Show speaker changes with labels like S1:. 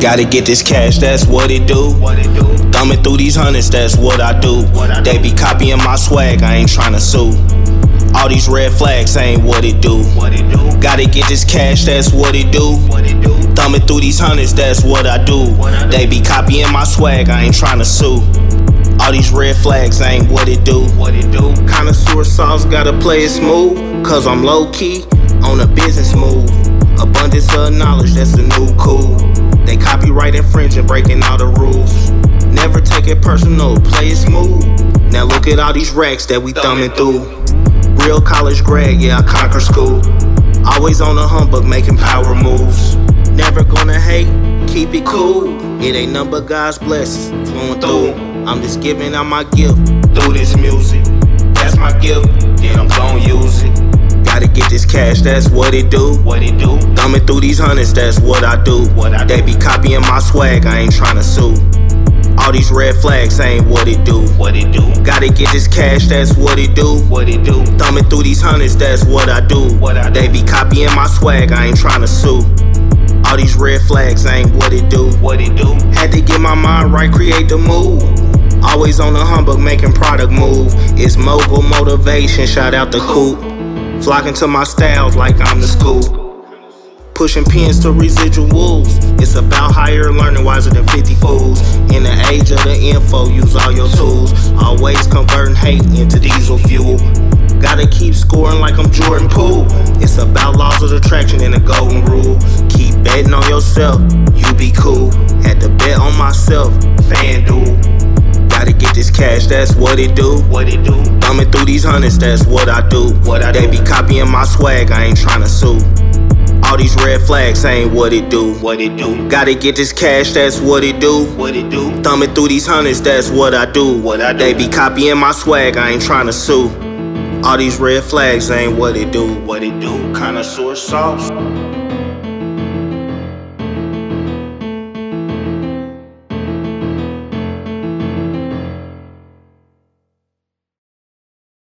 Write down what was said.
S1: Gotta get this cash, that's what it do. Thumbing through these hundreds, that's what I do. They be copying my swag, I ain't tryna sue. All these red flags ain't what it do. Gotta get this cash, that's what it do. Thumbing through these hundreds, that's what I do. They be copying my swag, I ain't tryna sue. All these red flags ain't what it do. What it do? Connoisseur sauce gotta play it smooth. Cause I'm low key on a business move. Abundance of knowledge, that's the new cool. They breaking all the rules. Never take it personal, play it smooth. Now look at all these racks that we thumbing through. Real college grad, yeah, I conquer school. Always on the humbug, making power moves. Never gonna hate, keep it cool. It ain't nothing but God's blessings flowing through. I'm just giving out my gift through this music. That's my gift, then I'm gon' use it. Gotta get this cash, that's what it do. What it do? Thumbing through these hundreds, that's what I do. What I they be copying my swag, I ain't tryna sue. All these red flags ain't what it do. What it do? Gotta get this cash, that's what it do. What it do? Thumbing through these hundreds, that's what I do. What I they be copying my swag, I ain't tryna sue. All these red flags ain't what it do. What it do? Had to get my mind right, create the move. Always on the humbug, making product move. It's mogul motivation, shout out the coop. Flocking to my styles like I'm the school. Pushing pins to residuals. It's about higher learning, wiser than 50 fools. In the age of the info, use all your tools. Always converting hate into diesel fuel. Gotta keep scoring like I'm Jordan Poole. It's about laws of attraction and the golden rule. Keep betting on yourself, you be cool. Had to bet on myself, FanDuel. Gotta get this cash, that's what it do. What it do? Thumbing through these hundreds, that's what I do. What I they be copying my swag, I ain't tryna sue. All these red flags ain't what it do. What it do? Gotta get this cash, that's what it do. What it do? Thumbing through these hundreds, that's what I do. What I do? They be copying my swag, I ain't tryna sue. All these red flags ain't what it do. What it do? Connoisseur sauce.